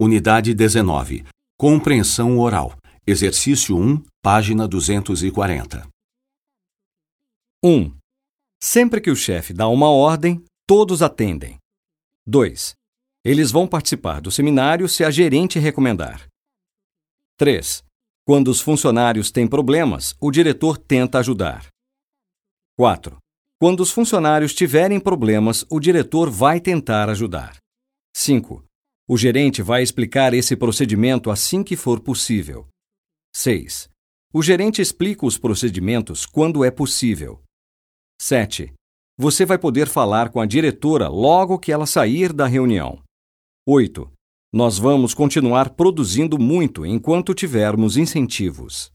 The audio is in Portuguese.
Unidade 19. Compreensão oral. Exercício 1, página 240. 1. Sempre que o chefe dá uma ordem, todos atendem. 2. Eles vão participar do seminário se a gerente recomendar. 3. Quando os funcionários têm problemas, o diretor tenta ajudar. 4. Quando os funcionários tiverem problemas, o diretor vai tentar ajudar. 5. O gerente vai explicar esse procedimento assim que for possível. 6. O gerente explica os procedimentos quando é possível. 7. Você vai poder falar com a diretora logo que ela sair da reunião. 8. Nós vamos continuar produzindo muito enquanto tivermos incentivos.